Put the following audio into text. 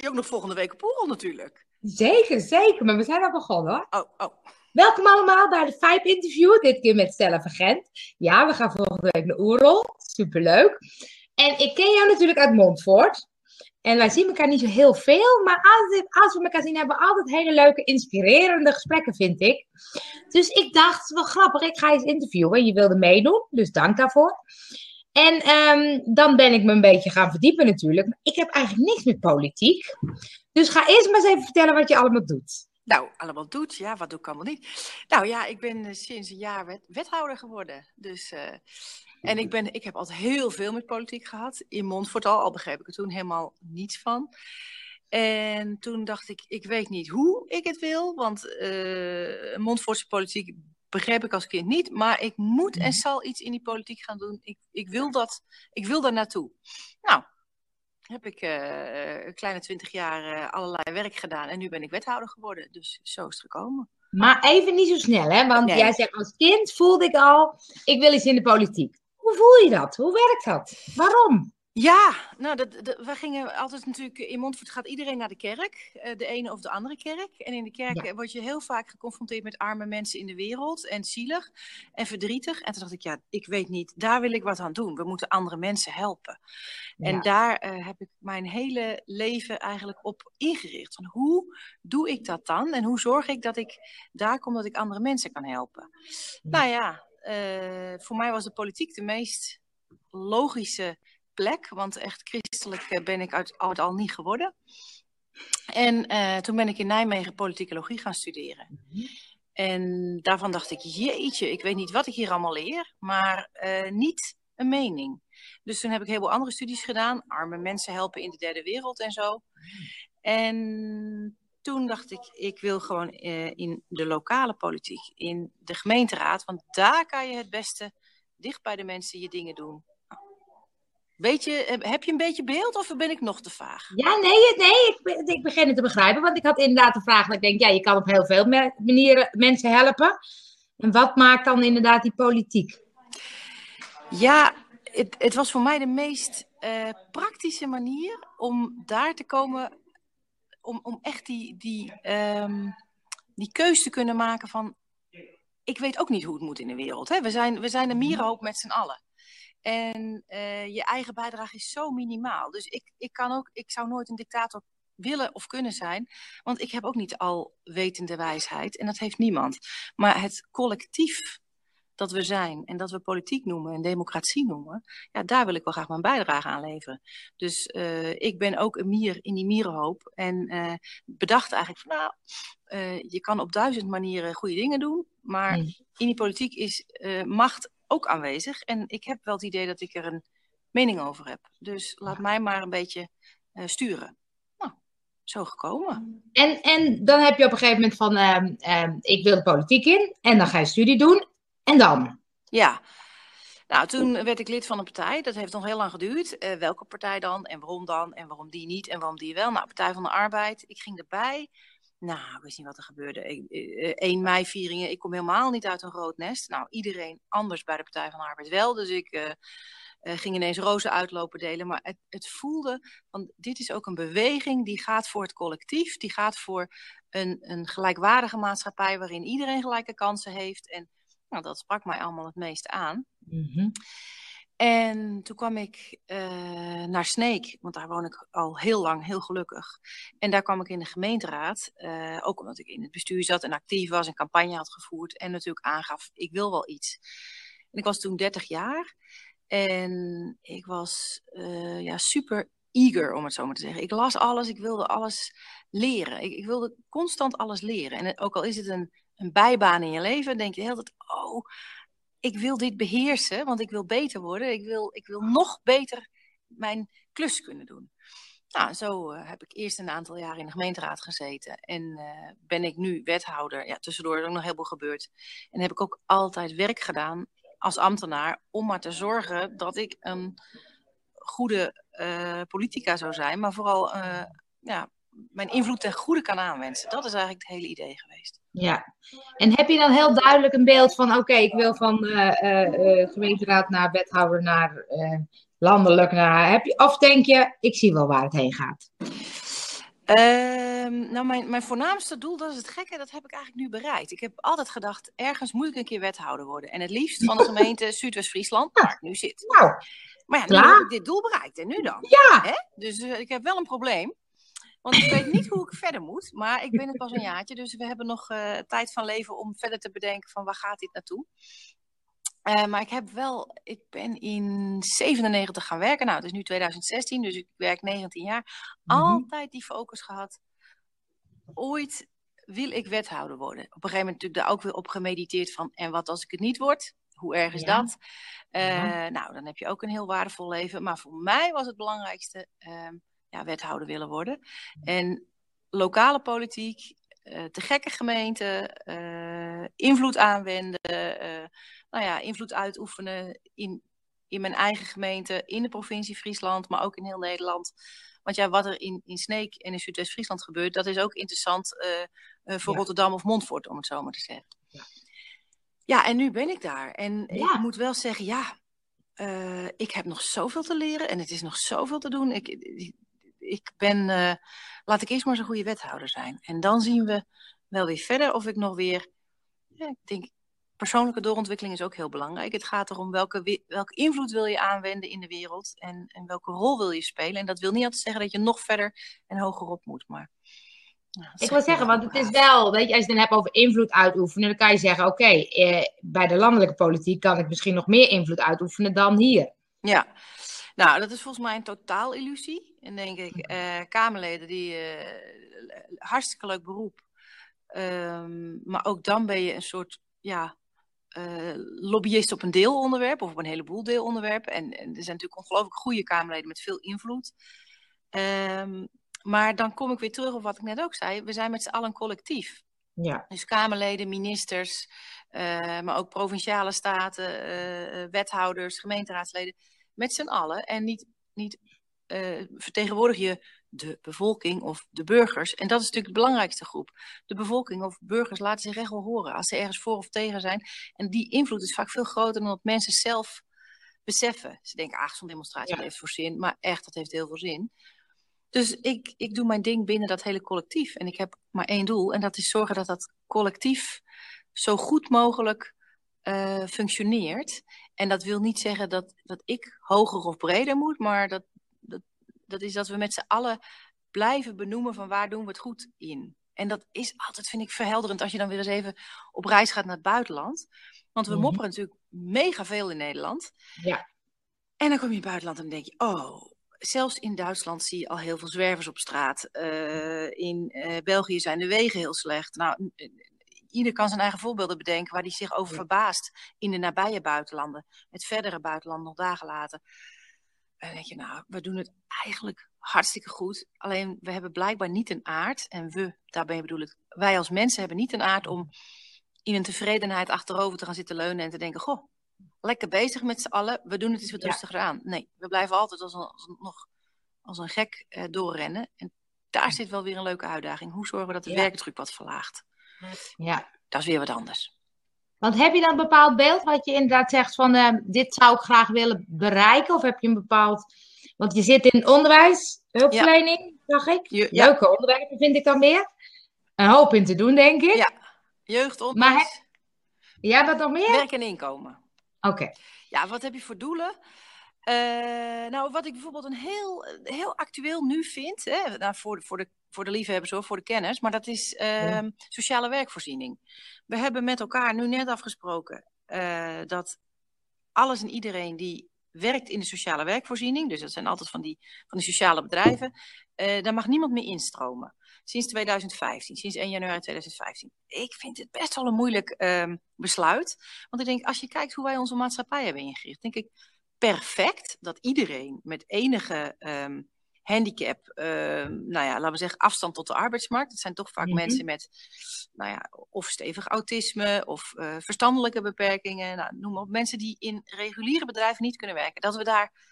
je ook nog volgende week op Oerol natuurlijk. Zeker, zeker. Maar we zijn al begonnen hoor. Oh, oh. Welkom allemaal bij de Vibe Interview. Dit keer met Stella Vergent. Ja, we gaan volgende week naar Oerol. Superleuk. En ik ken jou natuurlijk uit Montfort. En wij zien elkaar niet zo heel veel, maar als, als we elkaar zien, hebben we altijd hele leuke, inspirerende gesprekken, vind ik. Dus ik dacht, wel grappig, ik ga je eens interviewen. Je wilde meedoen, dus dank daarvoor. En ehm, dan ben ik me een beetje gaan verdiepen natuurlijk. Ik heb eigenlijk niks met politiek. Dus ga eerst maar eens even vertellen wat je allemaal doet. Nou, allemaal doet, ja, wat doe ik allemaal niet? Nou ja, ik ben eh, sinds een jaar wet, wethouder geworden. Dus, uh, en ik, ben, ik heb altijd heel veel met politiek gehad. In Montfort al, al begreep ik er toen helemaal niets van. En toen dacht ik, ik weet niet hoe ik het wil, want uh, Montfortse politiek begreep ik als kind niet. Maar ik moet en zal iets in die politiek gaan doen. Ik, ik, wil, dat, ik wil daar naartoe. Nou, heb ik uh, een kleine twintig jaar uh, allerlei werk gedaan. En nu ben ik wethouder geworden. Dus zo is het gekomen. Maar even niet zo snel, hè? Want nee. jij zegt als kind voelde ik al, ik wil iets in de politiek. Hoe voel je dat? Hoe werkt dat? Waarom? Ja, nou, dat, dat, we gingen altijd natuurlijk, in Montfort gaat iedereen naar de kerk, de ene of de andere kerk. En in de kerk ja. word je heel vaak geconfronteerd met arme mensen in de wereld en zielig en verdrietig. En toen dacht ik, ja, ik weet niet, daar wil ik wat aan doen. We moeten andere mensen helpen. Ja. En daar uh, heb ik mijn hele leven eigenlijk op ingericht. Van hoe doe ik dat dan? En hoe zorg ik dat ik daar kom dat ik andere mensen kan helpen? Ja. Nou ja, uh, voor mij was de politiek de meest logische plek, want echt christelijk ben ik uit, uit al niet geworden. En uh, toen ben ik in Nijmegen politicologie gaan studeren. Mm -hmm. En daarvan dacht ik, jeetje, ik weet niet wat ik hier allemaal leer, maar uh, niet een mening. Dus toen heb ik heel veel andere studies gedaan, arme mensen helpen in de derde wereld en zo. En toen dacht ik, ik wil gewoon uh, in de lokale politiek, in de gemeenteraad, want daar kan je het beste dicht bij de mensen je dingen doen. Weet je, heb je een beetje beeld of ben ik nog te vaag? Ja, nee, nee ik, ik begin het te begrijpen. Want ik had inderdaad de vraag dat ik denk, ja, je kan op heel veel manieren mensen helpen. En wat maakt dan inderdaad die politiek? Ja, het, het was voor mij de meest uh, praktische manier om daar te komen, om, om echt die, die, um, die keus te kunnen maken van, ik weet ook niet hoe het moet in de wereld. Hè? We, zijn, we zijn een mierenhoop met z'n allen. En uh, je eigen bijdrage is zo minimaal. Dus ik, ik, kan ook, ik zou nooit een dictator willen of kunnen zijn. Want ik heb ook niet al wetende wijsheid. En dat heeft niemand. Maar het collectief dat we zijn en dat we politiek noemen en democratie noemen, ja, daar wil ik wel graag mijn bijdrage aan leveren. Dus uh, ik ben ook een mier in die mierenhoop en uh, bedacht eigenlijk van nou, uh, je kan op duizend manieren goede dingen doen, maar mm. in die politiek is macht ook aanwezig. En ik heb wel het idee dat ik er een mening over heb. Dus laat mij maar een beetje uh, sturen. Nou, zo gekomen. En, en dan heb je op een gegeven moment van, uh, uh, ik wil de politiek in. En dan ga je studie doen. En dan? Ja. Nou, toen werd ik lid van een partij. Dat heeft nog heel lang geduurd. Uh, welke partij dan? En waarom dan? En waarom die niet? En waarom die wel? Nou, Partij van de Arbeid. Ik ging erbij. Nou, wist niet wat er gebeurde. 1 mei vieringen. Ik kom helemaal niet uit een rood nest. Nou, iedereen anders bij de Partij van de Arbeid wel. Dus ik uh, ging ineens rozen uitlopen delen. Maar het, het voelde, want dit is ook een beweging die gaat voor het collectief. Die gaat voor een, een gelijkwaardige maatschappij waarin iedereen gelijke kansen heeft. En nou, dat sprak mij allemaal het meest aan. Mm. En toen kwam ik uh, naar Sneek, want daar woon ik al heel lang, heel gelukkig. En daar kwam ik in de gemeenteraad, uh, ook omdat ik in het bestuur zat en actief was en campagne had gevoerd. En natuurlijk aangaf, ik wil wel iets. En ik was toen 30 jaar en ik was uh, ja, super eager, om het zo maar te zeggen. Ik las alles, ik wilde alles leren. Ik, ik wilde constant alles leren. En ook al is het een, een bijbaan in je leven, denk je de hele tijd, oh ik wil dit beheersen, want ik wil beter worden. Ik wil, ik wil nog beter mijn klus kunnen doen. Nou, zo uh, heb ik eerst een aantal jaar in de gemeenteraad gezeten. En uh, ben ik nu wethouder. Ja, tussendoor is ook nog heel veel gebeurd. En heb ik ook altijd werk gedaan als ambtenaar om maar te zorgen dat ik een goede uh, politica zou zijn. Maar vooral ja, mijn invloed ten goede kan aanwensen. Dat is eigenlijk het hele idee geweest. Ja, en heb je dan heel duidelijk een beeld van, oké, okay, ik wil van uh, uh, gemeenteraad naar wethouder naar landelijk naar, heb je, of denk je, ik zie wel waar het heen gaat? Ehm, nou, mijn, mijn voornaamste doel, dat is het gekke, dat heb ik eigenlijk nu bereikt. Ik heb altijd gedacht, ergens moet ik een keer wethouder worden. En het liefst van de gemeente Zuidwest-Friesland, waar ik nu zit. Nou, Maar ja, nu heb ik dit doel bereikt. En nu dan? ja. Hè? Dus eh, ik heb wel een probleem. Want ik weet niet hoe ik verder moet. Maar ik ben het pas een jaartje. Dus we hebben nog eh, tijd van leven om verder te bedenken van waar gaat dit naartoe. Eh, maar ik heb wel, ik ben in 97 gaan werken. Nou, het is nu 2016, dus ik werk 19 jaar. Mhm. Altijd die focus gehad. Ooit wil ik wethouder worden. Op een gegeven moment natuurlijk daar ook weer op gemediteerd van. En wat als ik het niet word? Hoe erg is Ja. dat? Eh, Ja. Nou, dan heb je ook een heel waardevol leven. Maar voor mij was het belangrijkste ehm, ja, wethouder willen worden. En lokale politiek, eh, te gekke gemeenten, eh, invloed aanwenden, eh, nou ja, invloed uitoefenen in, in mijn eigen gemeente, in de provincie Friesland, maar ook in heel Nederland. Want ja, wat er in, in Sneek en in Zuidwest-Friesland gebeurt, dat is ook interessant voor Ja. Rotterdam of Montfort, om het zo maar te zeggen. Ja. Ja, en nu ben ik daar. En Ja. ik moet wel zeggen, ja, ik heb nog zoveel te leren en het is nog zoveel te doen. Ik, ik, ben, eh, laat ik eerst maar eens een goede wethouder zijn. En dan zien we wel weer verder of ik nog weer, ja, ik denk, persoonlijke doorontwikkeling is ook heel belangrijk. Het gaat erom welke, we- welke invloed wil je aanwenden in de wereld en, en welke rol wil je spelen. En dat wil niet altijd zeggen dat je nog verder en hoger op moet, maar... dat Ik wil zeggen, want het is wel, weet je, als je het dan hebt over invloed uitoefenen, dan kan je zeggen, oké, eh, bij de landelijke politiek kan ik misschien nog meer invloed uitoefenen dan hier. Ja, nou, dat is volgens mij een totaal illusie. En denk ik, eh, Kamerleden die eh, hartstikke leuk beroep. Ehm, maar ook dan ben je een soort ja, eh, lobbyist op een deelonderwerp of op een heleboel deelonderwerpen. En, en er zijn natuurlijk ongelooflijk goede Kamerleden met veel invloed. Ehm, maar dan kom ik weer terug op wat ik net ook zei. We zijn met z'n allen een collectief. Ja, Dus Kamerleden, ministers, maar ook provinciale staten, wethouders, gemeenteraadsleden. Met z'n allen. En niet, niet eh, vertegenwoordig je de bevolking of de burgers. En dat is natuurlijk de belangrijkste groep. De bevolking of burgers laten zich echt wel horen als ze ergens voor of tegen zijn. En die invloed is vaak veel groter dan dat mensen zelf beseffen. Ze denken, ach, zo'n demonstratie Ja. heeft voor zin. Maar echt, dat heeft heel veel zin. Dus ik, ik doe mijn ding binnen dat hele collectief. En ik heb maar één doel. En dat is zorgen dat dat collectief zo goed mogelijk eh, functioneert. En dat wil niet zeggen dat, dat ik hoger of breder moet. Maar dat, dat, dat is dat we met z'n allen blijven benoemen van waar doen we het goed in. En dat is altijd, vind ik, verhelderend als je dan weer eens even op reis gaat naar het buitenland. Want we Mhm. mopperen natuurlijk mega veel in Nederland. Ja. En dan kom je in het buitenland en dan denk je, oh, zelfs in Duitsland zie je al heel veel zwervers op straat. Eh, in eh, België zijn de wegen heel slecht. Nou, ieder kan zijn eigen voorbeelden bedenken waar hij zich over verbaast in de nabije buitenlanden. Het verdere buitenland nog dagen later. En dan denk je, nou, we doen het eigenlijk hartstikke goed. Alleen we hebben blijkbaar niet een aard. En we, daarbij bedoel ik, wij als mensen hebben niet een aard om in een tevredenheid achterover te gaan zitten leunen en te denken, goh, lekker bezig met z'n allen. We doen het iets wat Ja. rustiger aan. Nee, we blijven altijd als een, als een- nog als een gek eh, doorrennen. En daar zit wel weer een leuke uitdaging. Hoe zorgen we dat de Ja. werkdruk wat verlaagt? Ja. Dat is weer wat anders. Want heb je dan een bepaald beeld wat je inderdaad zegt van eh, dit zou ik graag willen bereiken? Of heb je een bepaald... Want je zit in onderwijs, hulpverlening, zag ik. Je- ja. Leuke onderwerpen vind ik dan meer. Een hoop in te doen, denk ik. Ja. Jeugd, Maar onderwijs, Ja, wat nog meer? werk en inkomen. Oké. Ja, wat heb je voor doelen? Eh, nou, wat ik bijvoorbeeld een heel, heel actueel nu vind, hè, nou, voor, voor, de, voor de liefhebbers hoor, voor de kenners, maar dat is ehm, sociale werkvoorziening. We hebben met elkaar nu net afgesproken eh, dat alles en iedereen die werkt in de sociale werkvoorziening, dus dat zijn altijd van die, van die sociale bedrijven, eh, daar mag niemand meer instromen. Sinds 2015, sinds 1 januari 2015. Ik vind het best wel een moeilijk ehm, besluit. Want ik denk, als je kijkt hoe wij onze maatschappij hebben ingericht, denk ik perfect dat iedereen met enige ehm, handicap, ehm, nou ja, laten we zeggen afstand tot de arbeidsmarkt. Het zijn toch vaak Mhm. mensen met, nou ja, of stevig autisme of eh, verstandelijke beperkingen. Nou, noem maar op. Mensen die in reguliere bedrijven niet kunnen werken. Dat we daar